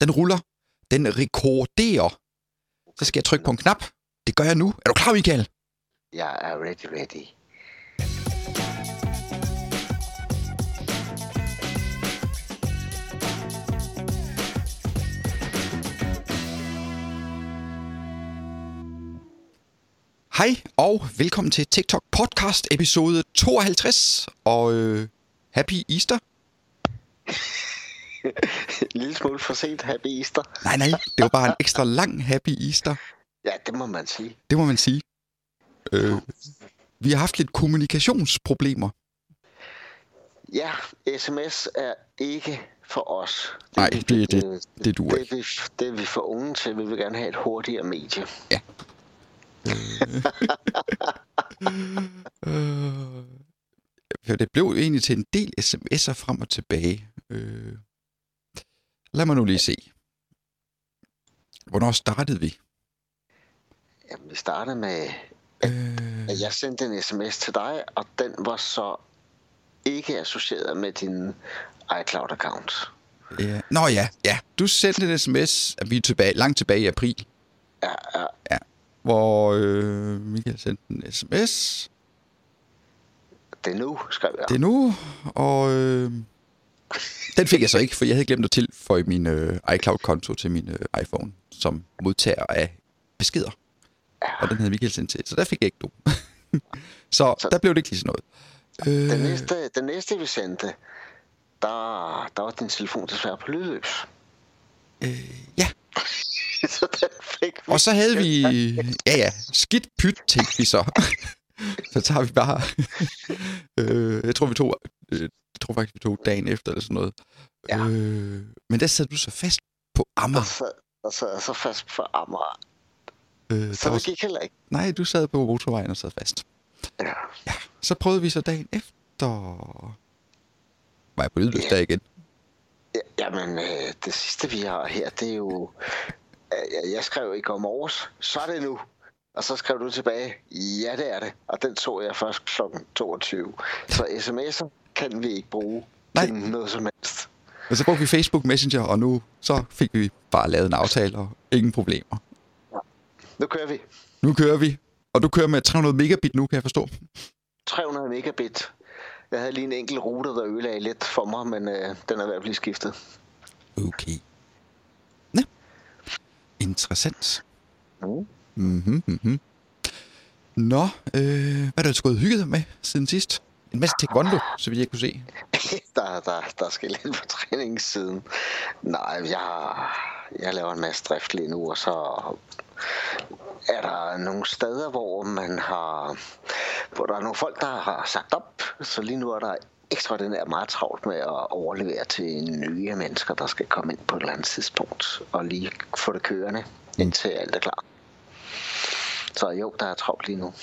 Den ruller. Den rekorderer. Så skal jeg trykke på en knap. Det gør jeg nu. Er du klar, Michael? Jeg er ready, ready. Hej og velkommen til TikTok podcast episode 52. Og øh, happy Easter. en lille smule for sent, happy Easter. Nej, nej, det var bare en ekstra lang happy Easter. Ja, det må man sige. Det må man sige. Øh, vi har haft lidt kommunikationsproblemer. Ja, sms er ikke for os. Nej, det, det, det, det duer det, det, det er vi for unge til. Vi vil gerne have et hurtigere medie. Ja. Øh, for det blev egentlig til en del sms'er frem og tilbage. Øh, lad mig nu lige se. Hvornår startede vi? Jamen, vi startede med, Øh, at jeg sendte en sms til dig, og den var så ikke associeret med din iCloud-account. ja. Nå ja, ja. Du sendte en sms, at vi er tilbage, langt tilbage i april, Ja, ja, hvor øh, Michael sendte en sms. det er nu, skrev jeg. Det er nu, og øh, den fik jeg så ikke, for jeg havde glemt at tilføje min øh, iCloud-konto til min øh, iPhone, som modtager af beskeder. Og den havde Michael sendt til, så der fik jeg ikke nogen. så, Så- der blev det ikke lige sådan noget. Øh, Den næste, den næste vi sendte, der, der var din telefon desværre på lydløs. øh, ja, så den fik vi. og så havde vi... Ja, ja, skidt pyt, tænkte vi så. så tager vi bare... øh, jeg tror, vi tog... Øh, tror faktisk, vi tog dagen efter eller sådan noget. Ja. Øh, men der sad du så fast på Amager. Og så, og så, og så fast for Amager. Øh, der Så var, det gik heller ikke. nej, du sad på motorvejen og sad fast. Ja. Ja, så prøvede vi så dagen efter... Var jeg på lydløs Ja. der igen? Ja, Jamen, øh, det sidste vi har her, det er jo... Øh, jeg- jeg skrev ikke om års, så er det nu. Og så skrev du tilbage, ja det er det. Og den så jeg først kl. 22. Så sms'er kan vi ikke bruge Nej. til noget som helst. Og så brugte vi Facebook Messenger, og nu så fik vi bare lavet en aftale, og ingen problemer. Nu kører vi. Nu kører vi, og du kører med 300 megabit nu, kan jeg forstå. 300 megabit. Jeg havde lige en enkelt router, der ødelagde lidt for mig, men øh, den er ved at blive skiftet. Okay. Ja. Interessant. Mm. Mhm, mhm. Nå, øh, hvad er du gået hygget med siden sidst? En masse taekwondo, så vidt jeg kunne se. der, der, der skal lidt på træningssiden. Nej, jeg, jeg laver en masse drift lige nu, og så er der nogle steder, hvor man har, hvor der er nogle folk, der har sagt op, så lige nu er der ekstraordinært meget travlt med at overlevere til nye mennesker, der skal komme ind på et eller andet tidspunkt, og lige få det kørende, indtil alt er klar. Så jo, der er travlt lige nu.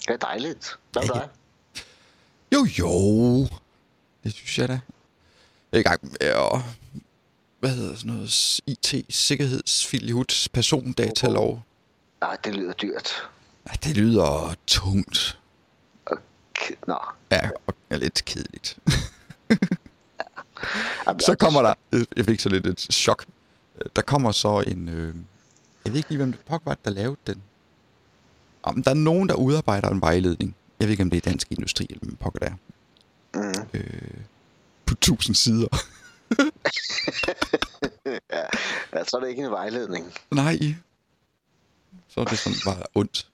Det er dejligt. Hvad med dig? Jo, jo. Det synes jeg da. Jeg er i gang med at... Hvad hedder sådan noget? IT-sikkerhedsfilihuts persondatalov. Nej, det lyder dyrt. Ja, det lyder tungt. K- Nå. Ja, og er lidt kedeligt. Jamen, så kommer der... Jeg fik så lidt et chok. Der kommer så en... Øh, jeg ved ikke lige, hvem det var, der lavede den. Om der er nogen, der udarbejder en vejledning. Jeg ved ikke, om det er dansk industri, eller hvem pokker der. Mm. Øh, på tusind sider. Ja, ja, så er det ikke en vejledning. Nej. Så er det sådan bare ondt.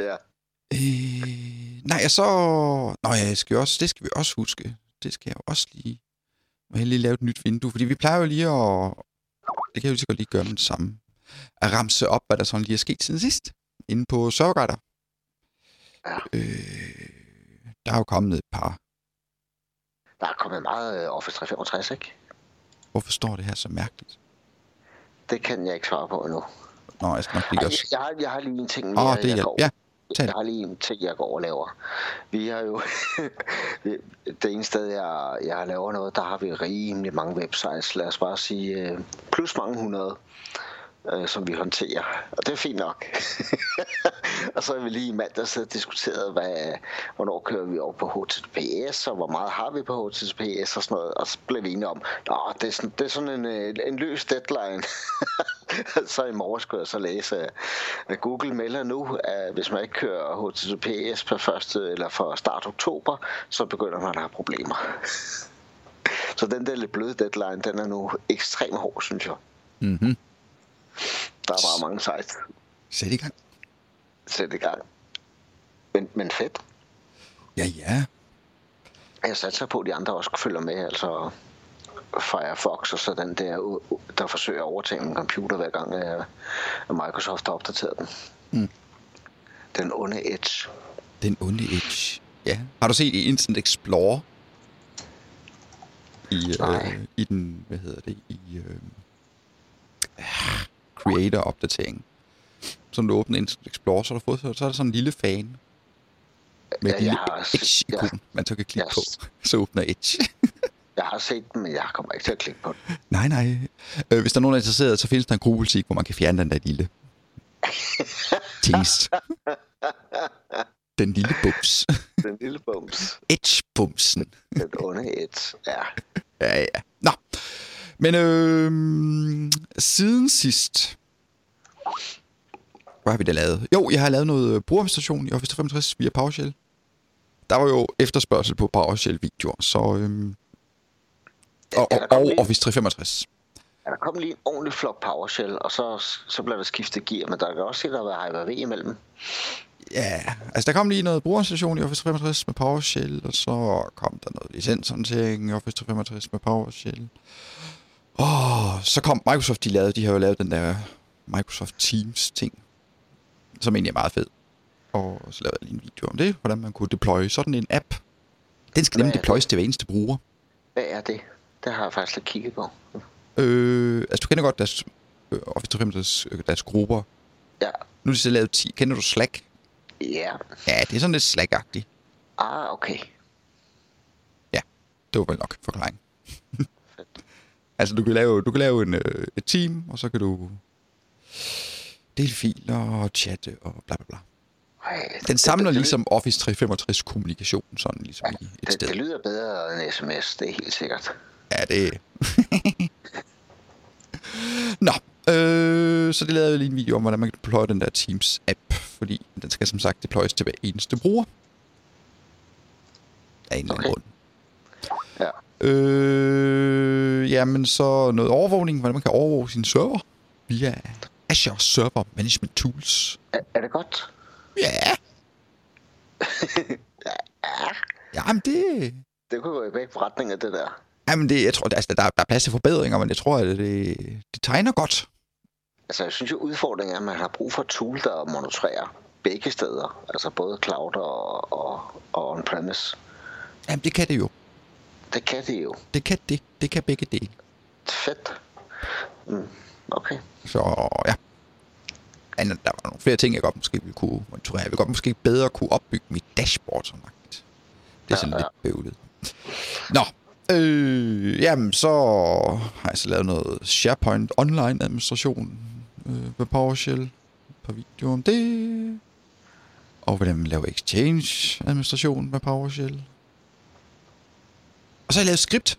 Ja. Øh, nej, og så... Nå ja, jeg skal også, det skal vi også huske. Det skal jeg også lige... Må jeg lige lave et nyt vindue, fordi vi plejer jo lige at... Det kan jeg jo lige så godt lige gøre med det samme. At ramse op, hvad der sådan lige er sket siden sidst. Inde på Serverguider. Ja. Øh, der er jo kommet et par. Der er kommet meget øh, Office 365, ikke? Hvorfor står det her så mærkeligt? Det kan jeg ikke svare på endnu. Nå, jeg skal nok lige Ej, gøre... jeg, har, jeg har lige en ting mere, oh, det jeg, går, Ja, tag jeg har lige en ting, jeg går og laver. Vi har jo... det ene sted, jeg, jeg laver noget, der har vi rimelig mange websites. Lad os bare sige øh, plus mange hundrede øh, som vi håndterer. Og det er fint nok. og så er vi lige i mandag og diskuteret, hvad, hvornår kører vi over på HTTPS, og hvor meget har vi på HTTPS og sådan noget. Og så blev vi enige om, at det er sådan, det er sådan en, øh, en løs deadline. så i morgen skulle jeg så læse, øh, at Google melder nu, at hvis man ikke kører HTTPS per første eller fra start oktober, så begynder man at have problemer. så den der lidt bløde deadline, den er nu ekstremt hård, synes jeg. Mm-hmm. Der er bare mange sites. Sæt i gang. Sæt i gang. Men, men fedt. Ja, ja. Jeg satser på, at de andre også følger med. Altså Firefox og så den der, der forsøger at overtage en computer hver gang, at Microsoft har opdateret den. Mm. Den onde Edge. Den onde Edge. Ja. Har du set i Instant Explorer? I, øh, i den, hvad hedder det, i øh, Creator-opdatering. Så når du åbner Instant Explorer, så, har du fået, så er der sådan en lille fan. Med Ja, et lille Edge-ikon, ja. man så kan klikke Yes. på. Så åbner Edge. Jeg har set den, men jeg kommer ikke til at klikke på den. nej, nej. Øh, hvis der er nogen, der er interesseret, så findes der en gruppepolitik, hvor man kan fjerne den der lille test. Den lille bums. Den lille bums. Edge-bumsen. Den onde Edge. Ja. Ja, ja. Nå. Men øh, siden sidst... Hvad har vi da lavet? Jo, jeg har lavet noget øh, brugeradministration i Office 365 via PowerShell. Der var jo efterspørgsel på PowerShell-videoer, så... Øh, og, og, og Office 365. Ja, der kom lige en ordentlig flok PowerShell, og så, så blev der skiftet gear, men der kan også se, der har været Hyper-V imellem. Ja, altså der kom lige noget brugeradministration i Office 365 med PowerShell, og så kom der noget licenshåndtering i Office 365 med PowerShell. Og så kom Microsoft, de lavede, de har jo lavet den der Microsoft Teams ting, som egentlig er meget fed. Og så lavede jeg lige en video om det, hvordan man kunne deploye sådan en app. Den skal nemlig deployes til hver eneste bruger. Hvad er det? Det har jeg faktisk lidt kigget på. Øh, altså du kender godt deres øh, Office 365, øh, deres grupper. Ja. Nu er de så lavet 10. Kender du Slack? Ja. Ja, det er sådan lidt Slack-agtigt. Ah, okay. Det var vel nok forklaring. Altså, du kan lave, du kan lave en, øh, et team, og så kan du dele filer og chatte og bla bla bla. Ej, Den samler det, det, ligesom Office 365 kommunikation, sådan ligesom i et det, sted. det lyder bedre end sms, det er helt sikkert. Ja, det... Nå, øh, så det lavede jeg lige en video om, hvordan man kan deploye den der Teams-app, fordi den skal som sagt deployes til hver eneste bruger. Af en eller anden Okay. grund. Ja. Øh, jamen så noget overvågning, hvordan man kan overvåge sin server via Azure Server Management Tools. Er, er det godt? Ja, jamen det... Det kunne gå i begge retninger, det der. Jamen det, jeg tror, der, altså, der, der er plads til forbedringer, men jeg tror, at det, det tegner godt. Altså, jeg synes jo, udfordringen er, at man har brug for et tool, der monitorerer begge steder. Altså både cloud og, og, og on-premise. Jamen det kan det jo. Det kan det jo. Det kan det. Det kan begge dele. Fedt. Mm, okay. Så ja. Der var nogle flere ting, jeg godt måske ville kunne monitorere. Jeg vil godt måske bedre kunne opbygge mit dashboard som lagt. Det er sådan Ja, ja. lidt bøvlet. Nå, øh, jamen så har jeg så lavet noget SharePoint online administration øh, med PowerShell. Et par videoer om det. Og hvordan man laver Exchange administration med PowerShell. Og så har jeg lavet script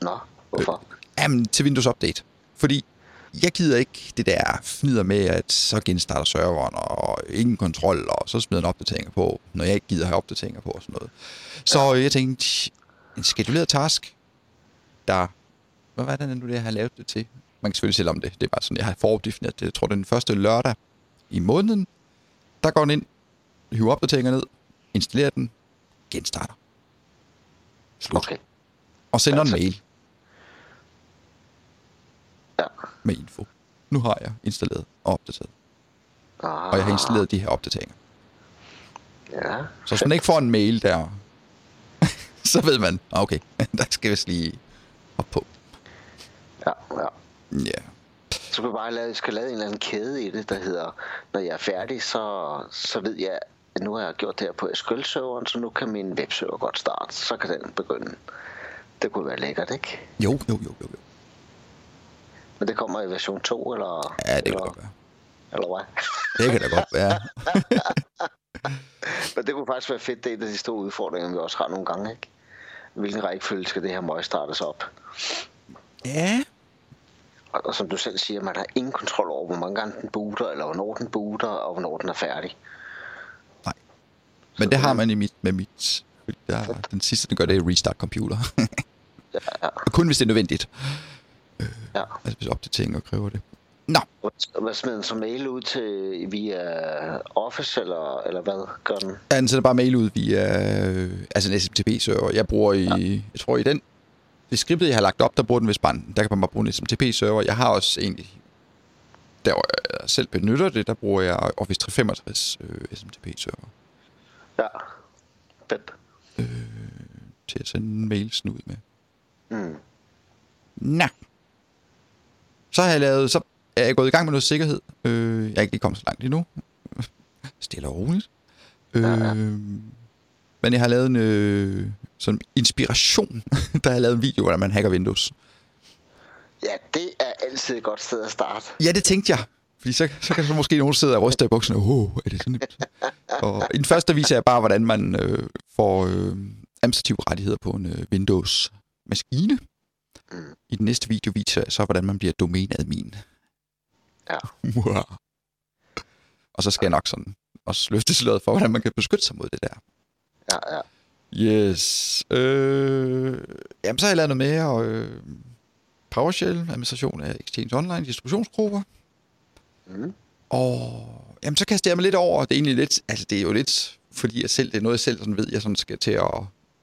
Nå, hvorfor? Jamen, til Windows Update. Fordi jeg gider ikke det der fnider med, at så genstarter serveren, og ingen kontrol, og så smider den opdateringer på, når jeg ikke gider have opdateringer på og sådan noget. Så jeg tænkte, en skeduleret task, der... Hvad var det nu, det jeg har lavet det til? Man kan selvfølgelig selv om det. Det er bare sådan, jeg har fordefineret det. Jeg tror, det er den første lørdag i måneden. Der går den ind, hiver opdateringer ned, installerer den, genstarter. Slut. Okay. Og sender en mail Ja. med info. Nu har jeg installeret og opdateret. Ah, Og jeg har installeret de her opdateringer. Ja. Så hvis man ikke får en mail der, så ved man, ah, okay, der skal vist lige op på. Ja, ja. Ja. Så kan vi bare lave, skal lave en eller anden kæde i det, der hedder, når jeg er færdig, så, så ved jeg, at nu har jeg gjort det her på SQL-serveren, så nu kan min webserver godt starte. Så kan den begynde. Det kunne være lækkert, ikke? Jo, jo, jo, jo, jo. Men det kommer i version 2, eller, Ja, det kan eller, godt være. eller hvad? Det kan da godt være. Men det kunne faktisk være fedt, det er en af de store udfordringer, vi også har nogle gange, ikke? Hvilken rækkefølge skal det her møg startes op? Ja, Og, og som du selv siger, man har ingen kontrol over, hvor mange gange den booter, eller hvornår den booter, og hvornår den er færdig. Men det har man i mit, med mit. Der, den sidste, den gør det er restart computer. Ja, ja, Og kun hvis det er nødvendigt. ja. Altså hvis opdateringen kræver det. Nå, Hvad- smider den så mail ud til via Office, eller, eller hvad gør den? ja, den sender bare mail ud via øh, altså en SMTP-server. Jeg bruger i, ja. jeg tror i den, det skriptet, jeg har lagt op, der bruger den vist bare, der kan man bare bruge en SMTP-server. Jeg har også egentlig, der jeg selv benytter det, der bruger jeg Office 365 øh, SMTP-server Ja, fedt. til at sende mails ud med. Mm. Nå. Så har jeg lavet, så er jeg gået i gang med noget sikkerhed. Øh, jeg er ikke kommet så langt endnu. Stille og roligt. Øh, men jeg har lavet en øh, sådan inspiration, der har jeg lavet en video, hvor man hacker Windows. Ja, det er altid et godt sted at starte. Ja, det tænkte jeg. Fordi så, så kan så måske nogen sidde og ryste i bukserne. Åh, oh, er det så nemt? og i den første viser jeg bare, hvordan man øh, får øh, administrative rettigheder på en øh, Windows-maskine. Mm. I den næste video viser jeg så, hvordan man bliver domæneadmin. Ja. og så skal jeg nok sådan også løfte sløret for, hvordan man kan beskytte sig mod det der. Ja, ja. Yes. Øh, jamen, så har jeg lavet noget mere. Øh, PowerShell, administration af Exchange Online, distributionsgrupper. Mm. Og jamen, så kaster jeg mig lidt over, det er egentlig lidt, altså det er jo lidt, fordi jeg selv, det er noget, jeg selv sådan ved, jeg sådan skal til at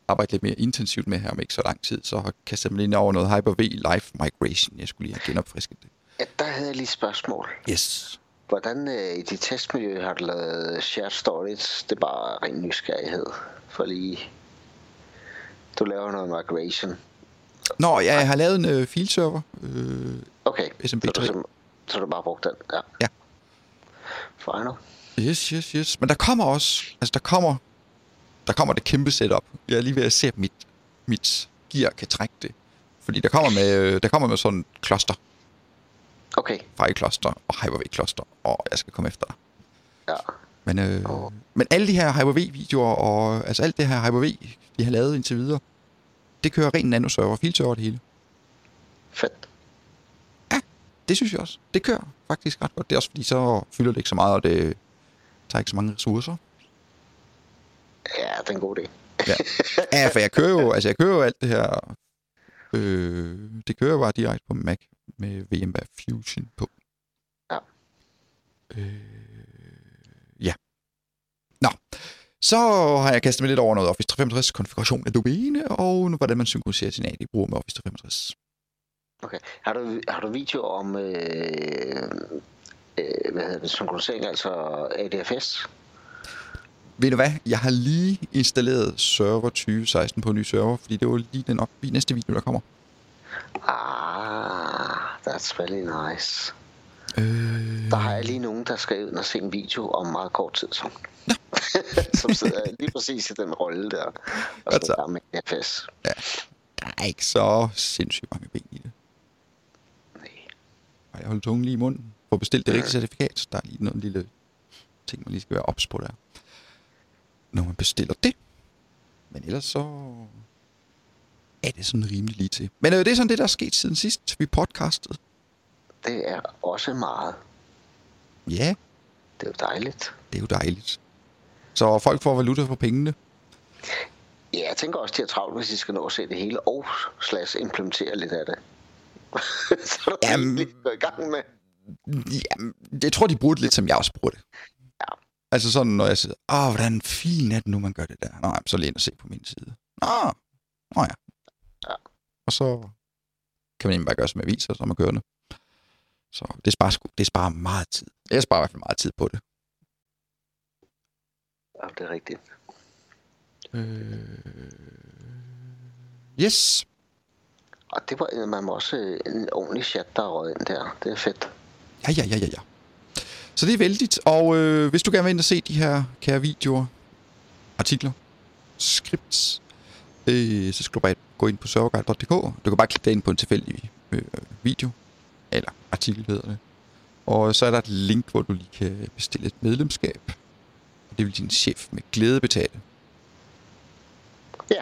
arbejde lidt mere intensivt med her om ikke så lang tid, så har kastet mig lidt over noget Hyper-V Live Migration. Jeg skulle lige have genopfrisket det. ja der havde jeg lige et spørgsmål. Yes. Hvordan øh, i dit testmiljø har du lavet shared storage? Det er bare ren nysgerrighed. For lige... Du laver noget migration. Nå, ja, jeg har lavet en øh, filserver. Øh, Okay, så SMB3. du, så du bare brugt den? Ja. Ja. Fine. Yes, yes, yes. Men der kommer også, altså der kommer, der kommer det kæmpe setup. Jeg er lige ved at se, at mit, mit gear kan trække det. Fordi der kommer med, øh, der kommer med sådan et kloster, Okay, Fire-kloster og Hyper-V-kloster, og jeg skal komme efter dig. ja. Men, øh, Åh. men alle de her Hyper-V-videoer, og altså alt det her Hyper-V, vi har lavet indtil videre, det kører ren nanoserver, filserver det hele. Det synes jeg også. Det kører faktisk ret godt. Det er også fordi, så fylder det ikke så meget, og det tager ikke så mange ressourcer. Ja, det er en god idé. Ja, ja for jeg kører jo, altså jeg kører jo alt det her, øh, det kører bare direkte på Mac med VMware Fusion på. Ja. Øh, ja. Nå, så har jeg kastet mig lidt over noget Office 365 konfiguration af domæne, og nu, hvordan man synkroniserer sin AD bruger med Office 365. Okay. Har du, har du video om, øh, øh, hvad hedder det, synkronisering, altså ADFS? Ved du hvad? Jeg har lige installeret server 2016 på en ny server, fordi det var lige den op i næste video, der kommer. Ah, that's really nice. Øh, Der har jeg lige nogen, der skal ind og se en video om meget kort tid, som, som sidder lige præcis i den rolle der, og Godt så. skal med ADFS. der er ikke så sindssygt mange ben i det. Jeg holder tungen lige i munden. Få bestilt det rigtige certifikat. Der er lige noget lille ting, man lige skal være ops på der. Når man bestiller det. Men ellers så er det sådan rimelig lige til. Men øh, det er sådan det, der er sket siden sidst, vi podcastede. Det er også meget. Ja, Det er jo dejligt. det er jo dejligt. Så folk får valuta for pengene. Ja, jeg tænker også, de har travlt, hvis de skal nå at se det hele, og slash implementere lidt af det. så er der Jamen- lige i gang med. Jamen, jeg tror, de bruger det lidt, som jeg også bruger det. Ja. Altså sådan, når jeg siger, åh, hvordan fin er det nu, man gør det der. Nå, jamen, så læn og se på min side. Nå, nå ja. Ja. Og så kan man egentlig bare gøre som aviser, så man kørende. Så det sparer, sgu, det sparer meget tid. Jeg sparer i hvert fald meget tid på det. Ja, det er rigtigt. Øh... Yes. Og det var man også øh, en ordentlig chat, der er røget ind der. Det er fedt. Ja, ja, ja, ja, ja. Så det er vældigt. Og øh, hvis du gerne vil ind og se de her kære videoer, artikler, scripts, øh, så skal du bare gå ind på serverguide.dk. Du kan bare klikke ind på en tilfældig øh, video. Eller artikel hedder det. Og så er der et link, hvor du lige kan bestille et medlemskab. Og det vil din chef med glæde betale. Ja,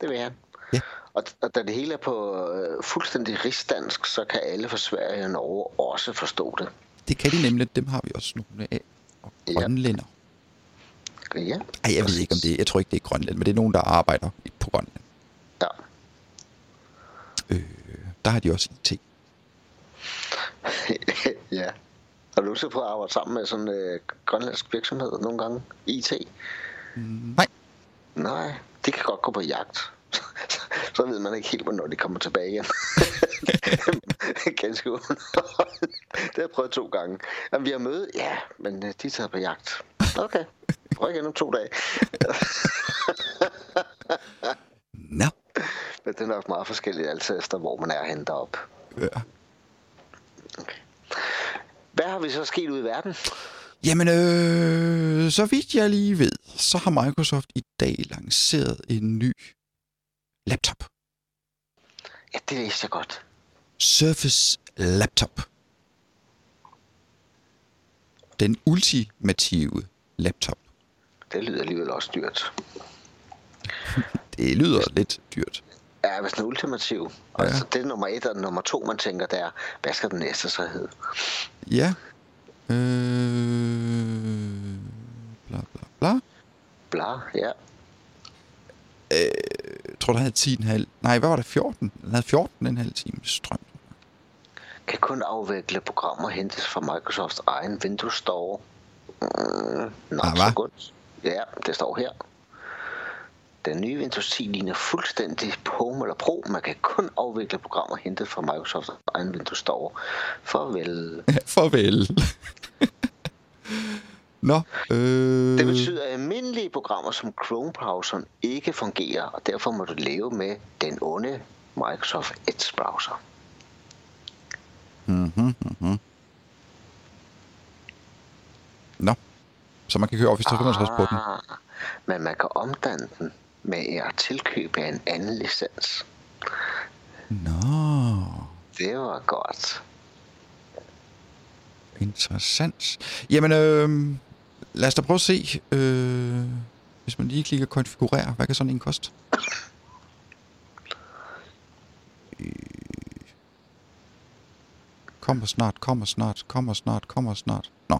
det vil han. Ja. Og, og da det hele er på øh, fuldstændig rigsdansk, så kan alle fra Sverige og Norge også forstå det. Det kan de nemlig, dem har vi også nogle af. Og Ja. grønlænder. Ja, Ej, jeg ved ikke om det Jeg tror ikke, det er Grønland, men det er nogen, der arbejder på Grønland. Ja. Øh, der har de også IT. ja. Har du nogensinde prøvet at arbejde sammen med sådan en øh, grønlandsk virksomhed nogle gange? IT? Nej, Nej, de kan godt gå på jagt. Så ved man ikke helt, hvornår de kommer tilbage igen. Ganske underholdende. Det har jeg prøvet to gange. Jamen, vi har møde, ja, men øh, de er taget på jagt. Okay, prøv igen om to dage. nå. Men det er nok meget forskelligt, altså efter hvor man er henne deroppe. Ja. Hvad har vi så sket ud i verden? Jamen, øh, så vidt jeg lige ved, så har Microsoft i dag lanceret en ny laptop. Ja, det vidste jeg godt. Surface Laptop. Den ultimative laptop. Det lyder alligevel også dyrt. Det lyder lidt dyrt. Ja, hvis den er ultimativ. Ja. Altså, det er nummer et, og nummer to, man tænker, det er, hvad skal den næste så hedde? Ja. Øh, bla bla bla. Bla, ja. Jeg tror, der havde 10,5. Nej, hvad var det? 14? Den havde 14,5 times strøm. Kan kun afvikle programmer hentes fra Microsofts egen Windows Store. Mm, not Ah, good. Ja, det står her. Den nye Windows 10 ligner fuldstændig Home eller Pro. Man kan kun afvikle programmer hentet fra Microsofts egen Windows Store. Farvel. Farvel. Nå, øh... Det betyder, at almindelige programmer som Chrome-browseren ikke fungerer, og derfor må du leve med den onde Microsoft Edge-browser. Mhm, mhm. Nå, så man kan køre Office 365 på den. Ah, men man kan omdanne den med at tilkøbe en anden licens. Nå, Det var godt. interessant. Jamen, øh, lad os da prøve at se, øh, hvis man lige klikker konfigurere, hvad kan sådan en koste? Øh, Kommer snart, kommer snart, kommer snart, kommer snart. Nå.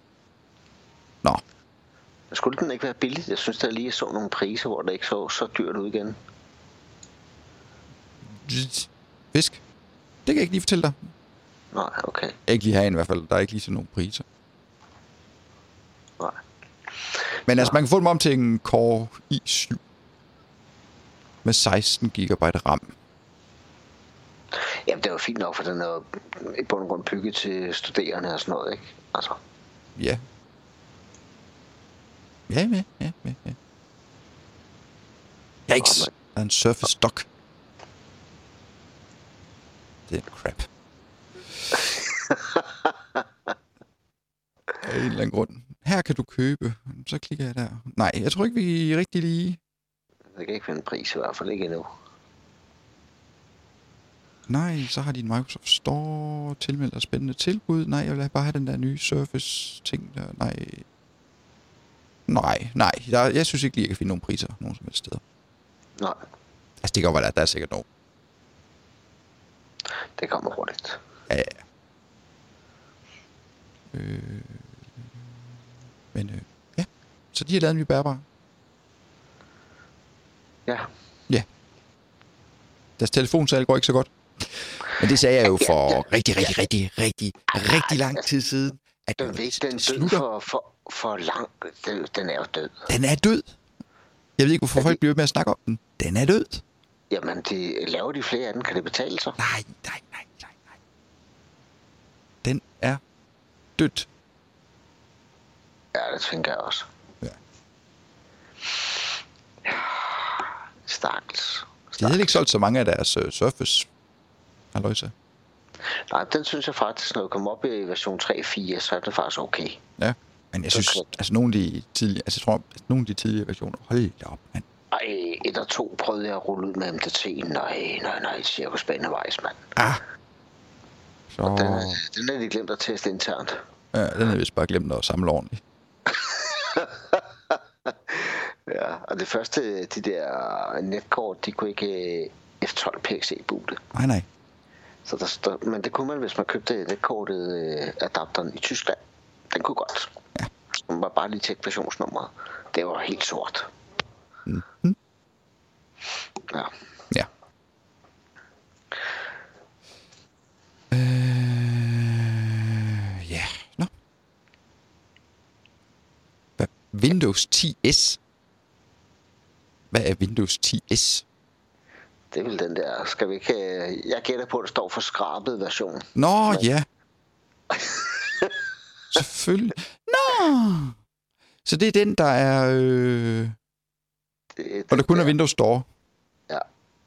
Nå, Skulle den ikke være billigt? Jeg synes, der lige så nogle priser, hvor det ikke så så dyrt ud igen. fisk. Det kan jeg ikke lige fortælle dig. Nej, okay. Ikke lige herinde i hvert fald. Der er ikke lige sådan nogle priser. Nej. Men altså, man kan få dem om til en Core i7 med 16 GB RAM. Jamen, det var fint nok, for den er i bund og grund bygget til studerende og sådan noget, ikke? Altså, Ja. Ja, ja, ja, ja, ja. Yikes! Der er en Surface Dock. Det er crap. Af en eller anden grund. Her kan du købe. Så klikker jeg der. Nej, jeg tror ikke, vi er rigtig lige... jeg kan ikke finde en pris i hvert fald ikke endnu. Nej, så har de en Microsoft Store tilmeldt dig spændende tilbud. Nej, jeg vil bare have den der nye Surface-ting der. Nej. Nej, nej. Der, jeg synes ikke lige, jeg kan finde nogen priser nogen som helst steder. Nej, Altså, det kan godt være, der er sikkert nogen. det kommer hurtigt. Ja, ja. Øh, men øh, ja, så de har lavet en ny bærbar. Ja, Deres telefonsalg går ikke så godt. Men det sagde jeg jo for rigtig, rigtig, rigtig, rigtig, rigtig lang tid siden. At den, den død slutter, for, for, for lang. Den, den er jo død. den er død. Jeg ved ikke, hvorfor folk bliver ved med at snakke om den. Den er død. Jamen, de, laver de flere af den, kan det betale sig? Nej, nej, nej, nej, nej. Den er død. Ja, det tænker jeg også. Ja. Stakkels. De havde ikke solgt så mange af deres uh, Surface. Halløjsa. Nej, den synes jeg faktisk, når vi kommer op i version 3.4, så er det faktisk okay. Ja. Men jeg synes, Okay. altså nogle af de tidlige, altså jeg tror, nogle af de tidlige versioner, hold da op, mand. Ej, et og to prøvede jeg at rulle ud med MDT. Nej, nej, nej, cirkus spændende vejs, mand. Ah. Så Den er, den er de glemt at teste internt. ja, den er vist bare glemt at samle ordentligt. Ja, og det første, de der netkort, de kunne ikke øh, F12 PC boote. Nej, nej. Så der, står, men det kunne man, hvis man købte netkortet øh, adapteren i Tyskland. Den kunne godt. Ja. Man må bare lige tjekke versionsnummeret. Det var helt sort. Mhm. Ja. Ja. Øh, ja, nå. Windows 10S? Hvad er Windows 10S? Det er vel den der, skal vi ikke... øh, Jeg gætter på, at det står for skrabet version. Nå, ja. Selvfølgelig. Nå! Så det er den, der er... Øh... Det, Og der kun er Windows Store. Ja.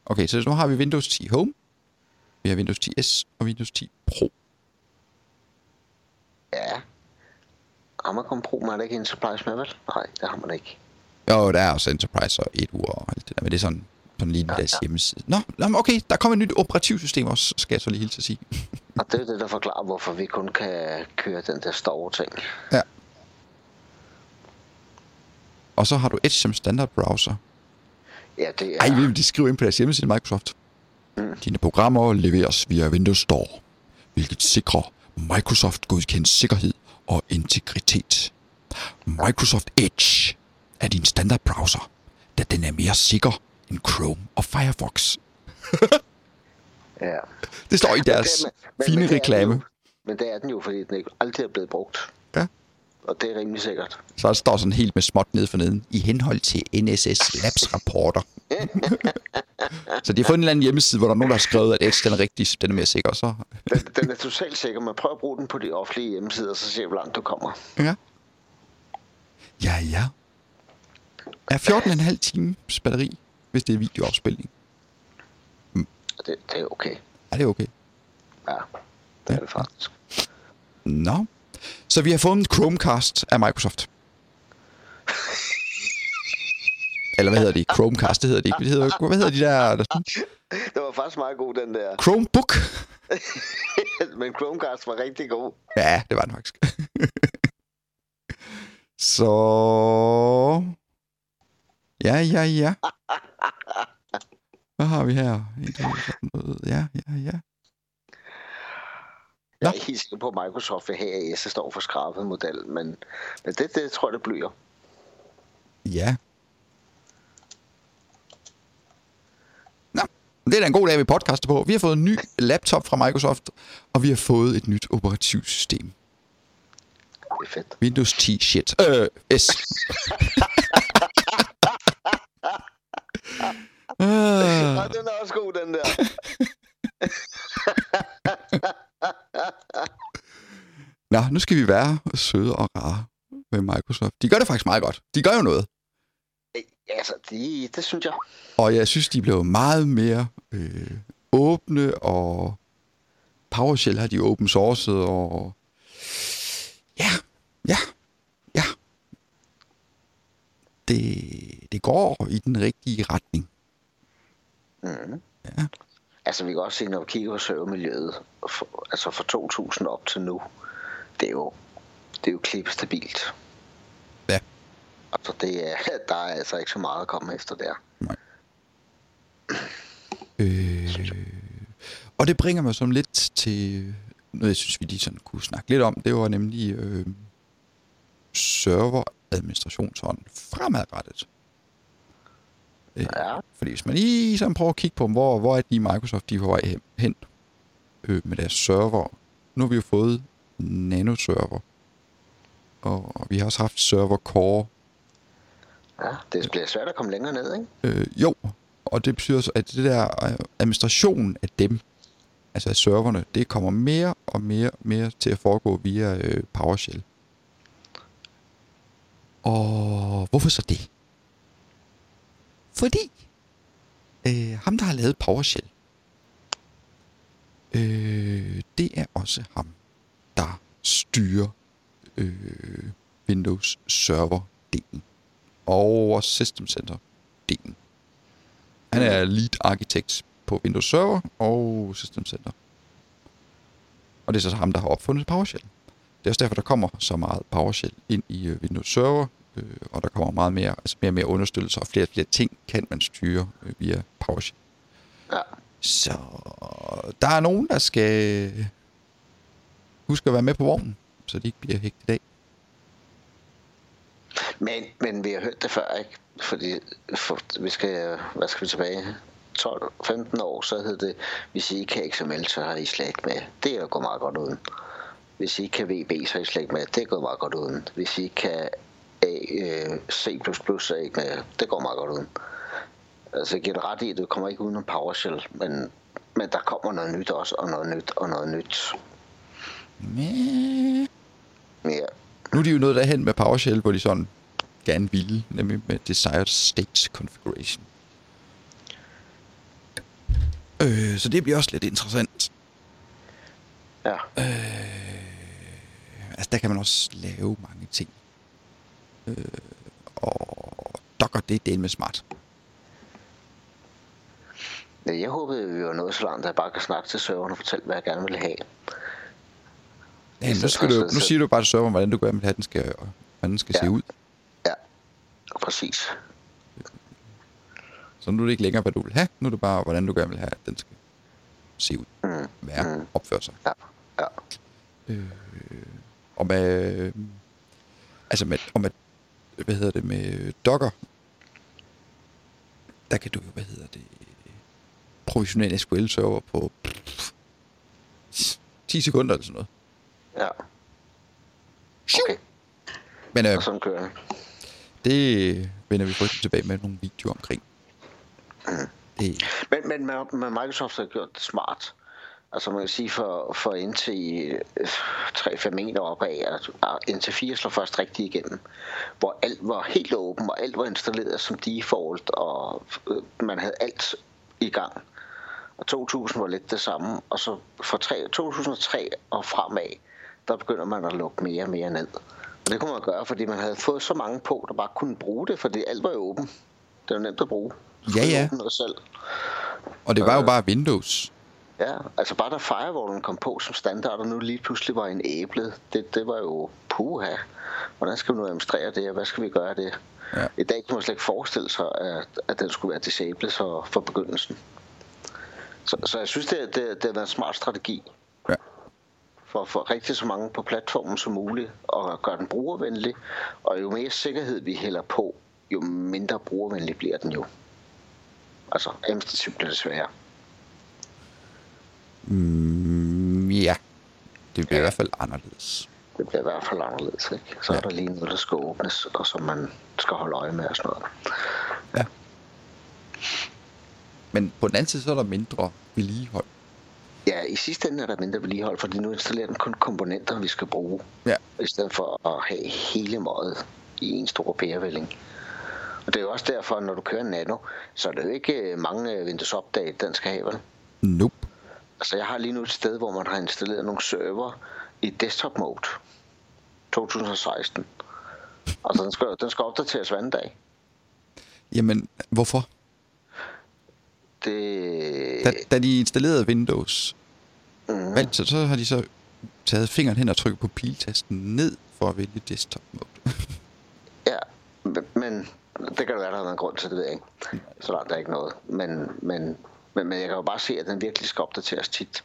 Okay, så nu har vi Windows 10 Home. Vi har Windows 10S og Windows 10 Pro. Ja. Har man kommet pro, man der ikke Enterprise med, vel? Nej, det har man ikke. Jo, der er også Enterprise og et uger og alt det der, men det er sådan, sådan lige deres hjemmeside. Nå, nå, okay, der kommer et nyt operativsystem også, skal jeg så lige hilse at sige. Og det er det, der forklarer, hvorfor vi kun kan køre den der store ting. Ja. Og så har du Edge som standard browser. Ja, det er... Ej, de skriver ind på deres hjemmeside Microsoft. Dine programmer leveres via Windows Store, hvilket sikrer Microsoft godkendt sikkerhed og integritet. Microsoft Edge er din standard browser, da den er mere sikker end Chrome og Firefox. Ja. Det står i deres Men- men- fine men reklame. jo- Men det er den jo, fordi den ikke aldrig er blevet brugt. Ja. Og det er rimelig sikkert. Så der står sådan helt med småt ned for neden. I henhold til NSS Labs rapporter. så de har fundet en eller anden hjemmeside, hvor der er nogen, der har skrevet, at Edge den er rigtig, den er mere sikker. Så Den, den er totalt sikker. Man prøver at bruge den på de offentlige hjemmesider, så ser vi, hvor langt du kommer. Ja. Ja, ja. Er 14,5 times batteri, hvis det er videoafspilning. Og det, det er okay. Er det okay? Ja, det er det faktisk. Nå. Så vi har fået en Chromecast af Microsoft. Eller hvad hedder de? Chromecast, det hedder de ikke. Det hedder, hvad hedder de der? Det var faktisk meget god, den der. Chromebook? Men Chromecast var rigtig god. Ja, det var den faktisk. Så... Ja, ja, ja. Hvad har vi her? Ja, ja, ja. Jeg er helt sikker på, at Microsoft vil have, at S står for skrabet model, men, men det, det tror jeg, det bliver. Ja. Nå, det er da en god dag, vi podcaster på. Vi har fået en ny laptop fra Microsoft, og vi har fået et nyt operativsystem. Det er fedt. Windows 10 shit. Øh, S. ah, Og den er også god, den der. Nå, nu skal vi være søde og rare med Microsoft. De gør det faktisk meget godt. De gør jo noget. Altså, det, det synes jeg. Og jeg synes, de blev meget mere øh, åbne, og PowerShell har de open sourced, og ja, ja, ja. Det, det går i den rigtige retning. Mm. Ja. Altså, vi kan også se, når vi kigger på servermiljøet, for, altså fra 2000 op til nu, det er jo, det er jo klippestabilt. Ja. Altså, det er, der er altså ikke så meget at komme efter der. Øh, og det bringer mig som lidt til noget, jeg synes, vi lige sådan kunne snakke lidt om. Det var nemlig øh, serveradministration sådan fremadrettet. Øh, Ja. Fordi hvis man lige sådan prøver at kigge på, hvor, hvor er de Microsoft de er på vej hen, øh, med deres server. Nu har vi jo fået nanoserver. Og vi har også haft server core. Ja, det bliver svært at komme længere ned, ikke? Øh, jo, og det betyder så, at det der øh, administration af dem, altså af serverne, det kommer mere og mere mere til at foregå via øh, PowerShell. Og hvorfor så det? Fordi øh, ham, der har lavet PowerShell, øh, det er også ham, der styrer øh, Windows Server-delen og System Center-delen. Han er lead arkitekt på Windows Server og System Center. Og det er så ham, der har opfundet PowerShell. Det er også derfor, der kommer så meget PowerShell ind i øh, Windows Server, øh, og der kommer meget mere, altså mere og mere understøttelse, og flere og flere ting kan man styre øh, via PowerShell. Ja. Så der er nogen, der skal huske at være med på vognen, så de ikke bliver hægtet af. Men, men vi har hørt det før, ikke? Fordi for, vi skal, hvad skal vi tilbage? 12-15 år, så hed det, hvis I ikke kan XML, så har I slet ikke med. Det er jo gået meget godt uden. Hvis I ikke kan VB, så har I slet ikke med. Det går meget godt uden. Hvis I ikke kan A, øh, C++, med. Det går meget godt uden. Altså, jeg giver det ret i, at du kommer ikke uden om PowerShell, men, men der kommer noget nyt også, og noget nyt, og noget nyt. Men... Ja, Nu er de jo nået derhen med PowerShell, hvor de sådan gerne ville, nemlig med Desired State Configuration. Øh, så det bliver også lidt interessant. ja. Altså, der kan man også lave mange ting. Øh, og Docker, det er del med smart. Jeg håbede, vi var nået så langt, at jeg bare kan snakke til serveren og fortælle, hvad jeg gerne vil have. Ja, nu, skal du, nu siger du bare til serveren, hvordan du gerne vil have, den skal, hvordan den skal Ja. se ud. Ja, præcis. Så nu er det ikke længere, hvad du vil have. Nu er det bare, hvordan du gerne vil have, at den skal se ud, Mm. være, Mm. opføre sig. Ja, ja. Øh, og med, altså med, og med, hvad hedder det, med Docker, der kan du jo, hvad hedder det, provisionere SQL-server på 10 sekunder eller sådan noget. Ja, okay. Men øh, Og sådan kører det. det vender vi frygteligt tilbage med nogle videoer omkring. Det, Men, men, men, men Microsoft har gjort det smart. Altså man kan sige for, for indtil øh, 3-5 år opad, at at indtil 4 slår først rigtigt igennem, hvor alt var helt åben, og alt var installeret som default, og øh, man havde alt i gang. Og 2000 var lidt det samme, og så fra 3, 2003 og fremad, der begynder man at lukke mere og mere ned. Og det kunne man gøre, fordi man havde fået så mange på, der bare kunne bruge det, fordi alt var jo åben. Det var nemt at bruge. Ja, ja. selv. og det var jo bare Windows. Ja, altså bare da firewallen kom på som standard, og nu lige pludselig var en æble, det, det var jo puha. Hvordan skal vi nu administrere det, og hvad skal vi gøre af det? Ja. I dag kan man slet ikke forestille sig, at, at den skulle være disabled så for begyndelsen. Så, så jeg synes, det, det, det har været en smart strategi Ja. for at få rigtig så mange på platformen som muligt, og gøre den brugervenlig. Og jo mere sikkerhed vi hælder på, jo mindre brugervenlig bliver den jo. Altså, administrativt bliver det sværere. Mm, ja, det bliver i hvert fald anderledes. Det bliver i hvert fald anderledes, ikke? Så Ja. er der lige noget, der skal åbnes, og som man skal holde øje med og sådan noget. Ja. Men på den anden side, så er der mindre vedligehold. Ja, i sidste ende er der mindre vedligehold, fordi nu installerer den kun komponenter, vi skal bruge, Ja. i stedet for at have hele møget i en stor pærevælling. Og det er jo også derfor, når du kører en Nano, så er det jo ikke øh, mange Windows Update, den skal have, vel? Nope. Altså, jeg har lige nu et sted, hvor man har installeret nogle server i desktop mode. 2016. Altså, den skal, den skal opdateres hver dag. Jamen, hvorfor? Det... Da, da de installerede Windows, Mhm. valgte, så, så har de så taget fingeren hen og trykket på piltasten ned for at vælge desktop mode. Ja, men, det kan da være, der har været en grund til det, ved jeg ikke. Så langt er ikke noget. Men, men, men, men jeg kan jo bare se, at den virkelig skal opdateres tit.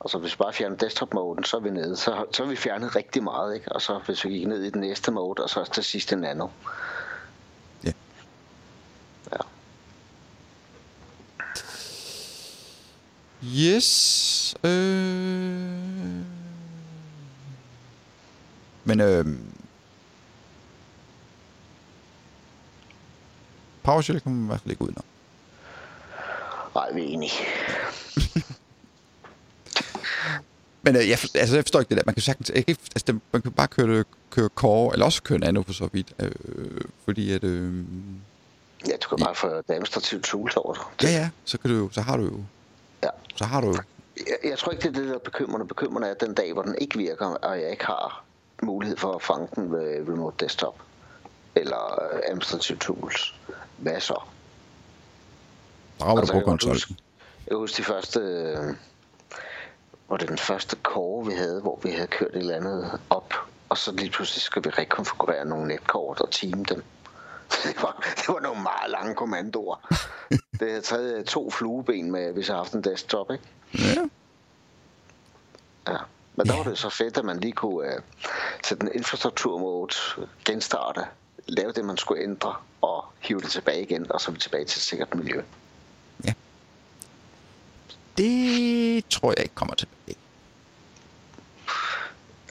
Og så hvis vi bare fjerner desktop-moden, så er vi nede. Så, så har vi fjernet rigtig meget, ikke? Og så hvis vi gik ned i den næste mode, og så til sidst en nano. Ja. Ja. Yes. Øh... Men øh... PowerShell kommer man i hvert fald ikke ud, når. Nej, vi er enige. Men øh, jeg, altså, jeg forstår ikke det der. Man kan sagtens, jeg kan, altså, man kan bare køre, køre Core, eller også køre Nano for så vidt. Øh, fordi at, øh, Ja, du kan bare få det administrative tools over det. ja ja, så, kan du, jo- så har du jo, Ja. så har du jo, Jeg, jeg tror ikke, det er det, der er bekymrende. Bekymrende er den dag, hvor den ikke virker, og jeg ikke har mulighed for at fange den ved remote desktop. Eller øh, administrative tools. Hvad så? Drager Altså, du på konsollen. huske- Jeg kan huske de første... øh, var det den første core, vi havde, hvor vi havde kørt et eller andet op, og så lige pludselig skal vi rekonfigurere nogle netkort og team dem. Det var, det var nogle meget lange kommandoer. det havde taget to flueben med, hvis jeg havde haft en desktop, ikke? Ja. Ja. Men der var det så fedt, at man lige kunne uh, sætte en infrastrukturmode, genstarte, lave det, man skulle ændre, og hive det tilbage igen, og så er vi tilbage til et sikkert miljø. Det tror jeg ikke kommer tilbage.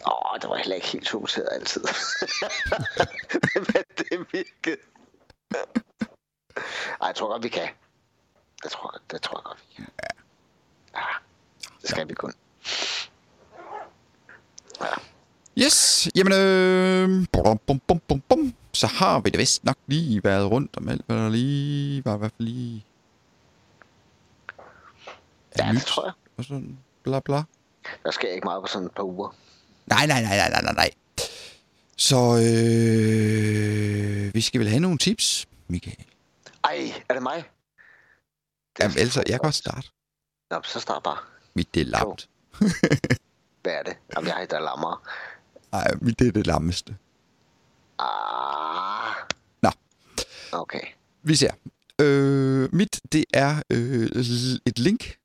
Åh, det var heller ikke helt fokuseret altid. Men det virkede. Ej, jeg tror godt, vi kan. Det tror, jeg- det tror jeg godt, vi kan. Ja, det skal vi kun. Ja. Yes, jamen øh, bum, bum, bum, bum, bum. så har vi det vist nok lige været rundt om alt, hvad der lige var i hvert fald lige... Ja, det tror jeg. Og sådan bla bla. Der sker ikke meget på sådan et par uger. Nej, nej, nej, nej, nej, nej, nej. Så øh, vi skal vel have nogle tips, Michael. Ej, er det mig? Det Jamen, altså, jeg kan først. starte. Nå, så start bare. Mit det er lamt. Hvad er det? Jamen, jeg har et, der lammer. Nej, mit det er det lammeste. Ah. Nå. Okay. Vi ser. Øh, mit, det er øh, et link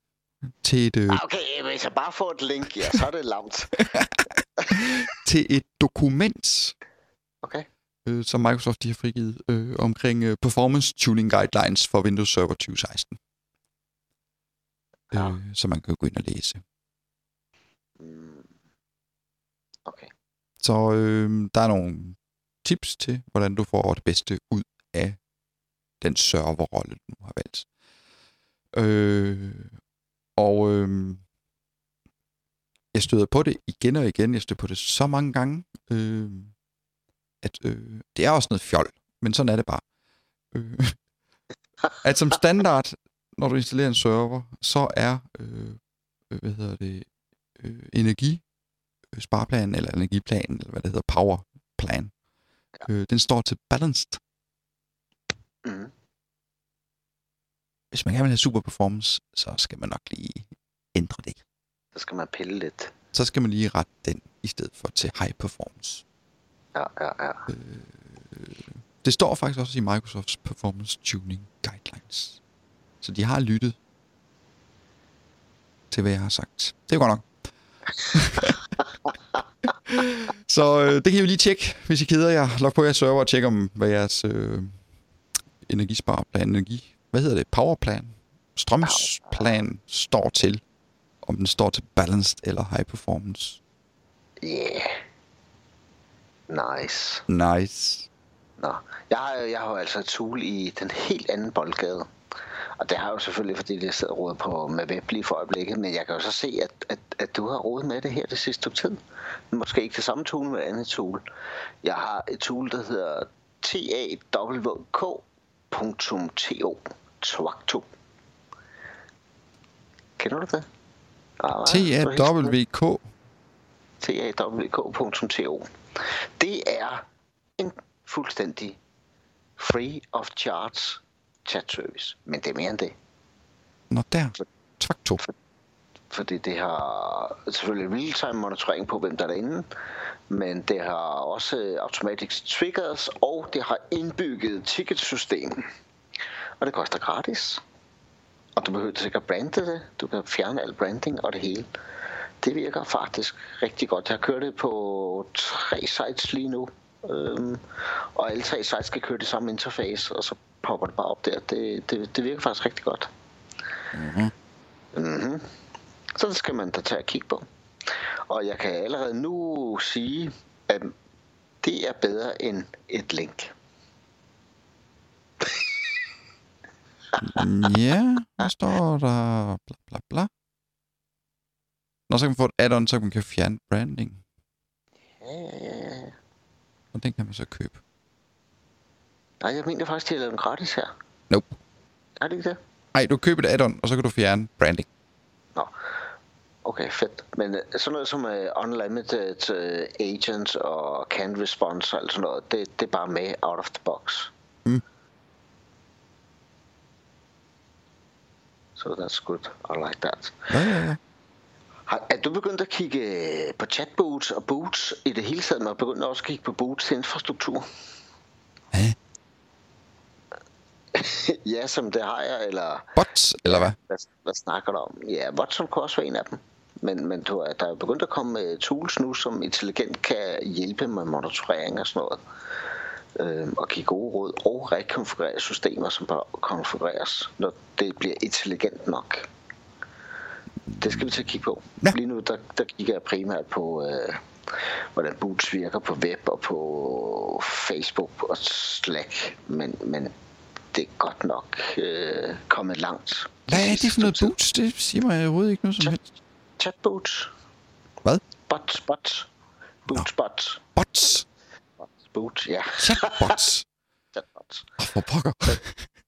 til et, øh, Ah, Okay, hvis jeg bare får et link, ja, så er det lamt. til et dokument, Okay. øh, som Microsoft de har frigivet øh, omkring øh, Performance Tuning Guidelines for Windows Server 2016. Ja. Øh, så man kan gå ind og læse. Mm. Okay. Så øh, der er nogle tips til, hvordan du får det bedste ud af den serverrolle, du har valgt. Øh, og øh, jeg støder på det igen og igen. Jeg støder på det så mange gange, øh, at øh, det er også noget fjol, men sådan er det bare. Øh, at som standard, når du installerer en server, så er øh, hvad hedder det, øh, energi øh, eller energiplan, eller hvad det hedder, powerplan. Øh, den står til balanced. Hvis man gerne vil have super performance, så skal man nok lige ændre det. Så skal man pille lidt. Så skal man lige rette den, i stedet for til high performance. Ja, ja, ja. Det står faktisk også i Microsofts Performance Tuning Guidelines. Så de har lyttet til, hvad jeg har sagt. Det er godt nok. så øh, det kan I jo lige tjekke, hvis I keder jer. Log på jeres server og tjek om, hvad jeres øh, energispareplan, energi, hvad hedder det, powerplan, strømsplan står til. Om den står til balanced eller high performance. Yeah. Nice. Nice. Nå, jeg har, jeg har jo altså et tool i den helt anden boldgade. Og det har jeg jo selvfølgelig, fordi jeg sidder og roder på med web lige for øjeblikket. Men jeg kan jo så se, at, at, at du har rodet med det her det sidste stykke tid. Måske ikke det samme tool, men et andet tool. Jeg har et tool, der hedder tawk.to. Twakto. Kender du det? Ah, er. T-A-W-K. tawk.to. Det er en fuldstændig free of charge chat service. Men det er mere end det. Nå der. Tvakto. Fordi det har selvfølgelig real-time monitorering på, hvem der er derinde. Men det har også automatic triggers, og det har indbygget ticketsystem. Og det koster gratis. Og du behøver sikkert brande det. Du kan fjerne al branding og det hele. Det virker faktisk rigtig godt. Jeg har kørt det på tre sites lige nu. Øhm, og alle tre sites skal køre det samme interface, og så popper det bare op der. Det, det, det virker faktisk rigtig godt. Mm-hmm. Så det skal man da tage og kigge på. Og jeg kan allerede nu sige, at det er bedre end et link. Ja, hvad står der? Bla, bla, bla. Når så kan man få et add-on, så man kan fjerne branding. Ja, ja, ja, ja. Og den kan man så købe. Nej, jeg mener faktisk, de har lavet den gratis her. Nope. Er det ikke det? Nej, du køber et add-on, og så kan du fjerne branding. Nå. Okay, fedt. Men øh, sådan noget som uh, Unlimited uh, Agents og Can Response og alt sådan noget, det, det er bare med out of the box. So that's good. I like that. Ja, ja, ja. Har, er du begyndt at kigge øh, på chatbots og boots i det hele taget, og begyndt også at kigge på boots infrastruktur? Hæ? ja, som det har jeg, eller Bots, eller hvad? hvad, hvad snakker du om? Ja, Watson kunne også være en af dem. Men, men du, er- der er begyndt at komme øh, tools nu, som intelligent kan hjælpe med monitorering og sådan noget. Øh, og give gode råd og rekonfigurere systemer, som bør konfigureres, når det bliver intelligent nok. Det skal vi til at kigge på. Ja. Lige nu der, der kigger jeg primært på, øh, hvordan Boots virker på web og på Facebook og Slack. Men, men det er godt nok øh, kommet langt. Hvad er det for noget boots? Det siger mig overhovedet ikke noget som helst. tid. Chatbots. Hvad? Bots, bots. Boots, bots. Bots? Bots, Boots, ja. Chatbots? Chatbots. Åh, for pokker.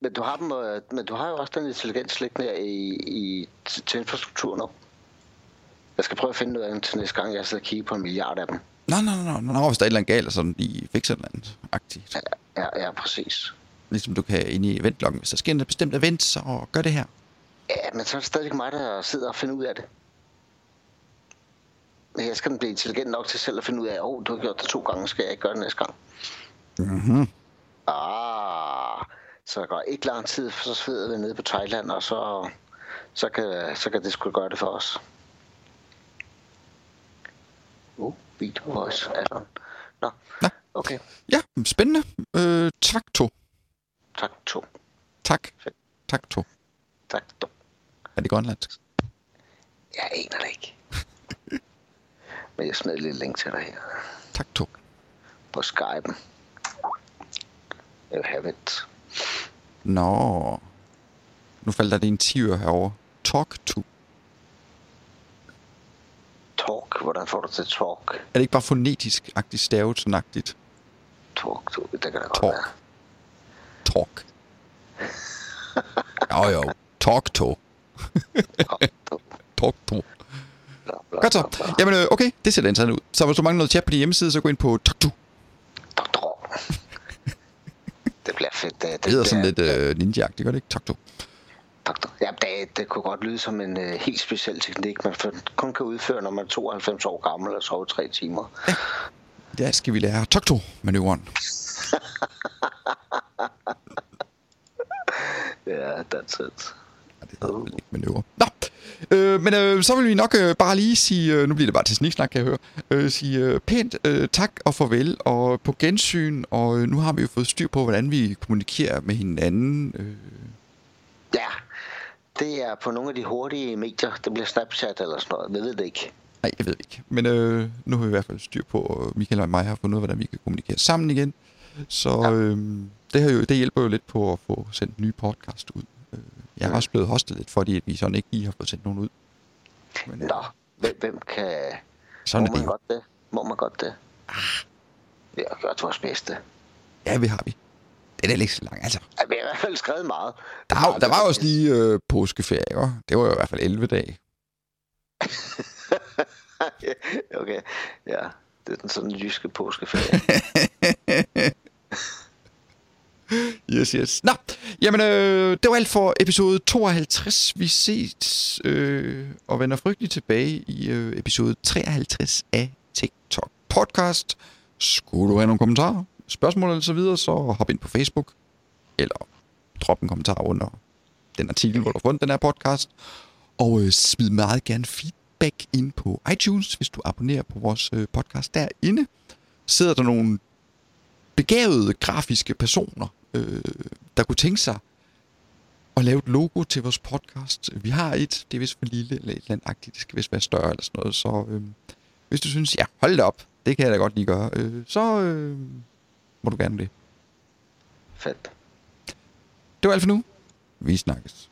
Men du har dem, øh, men du har jo også den intelligens liggende i, i, til, infrastrukturen nu. Jeg skal prøve at finde noget af dem til næste gang, jeg sidder og kigger på en milliard af dem. Nå, nå, nå, nå, nå, hvis der er et eller andet galt, sådan de fikser et eller andet aktivt. Ja, ja, præcis. Ligesom du kan ind i eventloggen, hvis der sker en bestemt event, så gør det her. Ja, men så er det stadig mig, der sidder og finder ud af det. Jeg skal den blive intelligent nok til selv at finde ud af, at oh, du har gjort det to gange, skal jeg ikke gøre det næste gang. Mhm. Ah, så der går ikke lang tid, for så sidder vi nede på Thailand, og så, så, kan, så kan det sgu gøre det for os. Uh, video voice add-on. Nå, Nå. okay. Ja, spændende. Øh, tak, to. Tak, to. Tak. Fedt. Tak, to. Tak, to. Er det grønlandsk? Jeg aner det ikke. Men jeg smed lille link til dig her Tak, to. på Skype'en. You have it. Nå. Nu faldt der det en 10'er herovre. Talk to. Talk. Hvordan får du til talk? Er det ikke bare fonetisk-agtigt stavelsen-agtigt? Talk, to. det kan da godt Talk. være. Talk. Jo, jo. Talk to. Talk, to. Talk to. Bla, bla, Godt så. Jamen, øh, okay. Det ser da interessant ud. Så hvis du mangler noget chat på din hjemmeside, så gå ind på Talk to. Doktor. det bliver fedt. Det, Det hedder sådan lidt øh, ninja-agtigt, gør det ikke? Talk to. Doktor. Ja, det, det kunne godt lyde som en øh, helt speciel teknik, man kun kan udføre, når man er 92 år gammel og sover tre timer. Der skal vi lære Talk to manøvren. Ja, that's it. Ja, det hedder vel ikke manøvre. Nå, øh, men øh, så vil vi nok øh, bare lige sige, øh, nu bliver det bare til sniksnak, kan jeg høre, øh, sige øh, pænt øh, tak og farvel, og på gensyn, og øh, nu har vi jo fået styr på, hvordan vi kommunikerer med hinanden. Øh, Ja, det er på nogle af de hurtige medier. Det bliver Snapchat eller sådan noget. Jeg ved det ikke. nej, jeg ved ikke. Men øh, nu har vi i hvert fald styr på, og Michael og mig har fundet ud af, hvordan vi kan kommunikere sammen igen. Så Ja. øh, det, her jo, det hjælper jo lidt på at få sendt nye podcast ud. Jeg er også blevet hostet lidt, fordi at vi sådan ikke lige har fået sendt nogen ud. Men, øh, Nå, hvem, hvem kan... sådan Må er det man jo. godt det? Må man godt det? Vi har gjort vores bedste. Ja, vi har vi. Det er ikke så langt. Altså, Ja, vi har i hvert fald skrevet meget. der, har, der var også lige øh, påskeferie, ikke? Det var jo i hvert fald 11 dage. okay, ja. Det er den sådan jyske påskeferie. Yes, yes. Nå, jamen, øh, det var alt for episode 52. Vi ses øh, og vender frygteligt tilbage i øh, episode 53 af TikTok Podcast. Skulle du have nogle kommentarer, spørgsmål eller så videre, så hop ind på Facebook, eller drop en kommentar under den artikel, hvor du har fundet den her podcast. Og øh, smid meget gerne feedback ind på iTunes, hvis du abonnerer på vores øh, podcast derinde. Sidder der nogle begavede grafiske personer, øh, der kunne tænke sig at lave et logo til vores podcast. Vi har et, det er vist for lille eller et eller andet agtigt, det skal vist være større eller sådan noget. Så øh, hvis du synes, ja, hold det op, det kan jeg da godt lige gøre, øh, så øh, må du gerne det. Fedt. Det var alt for nu. Vi snakkes.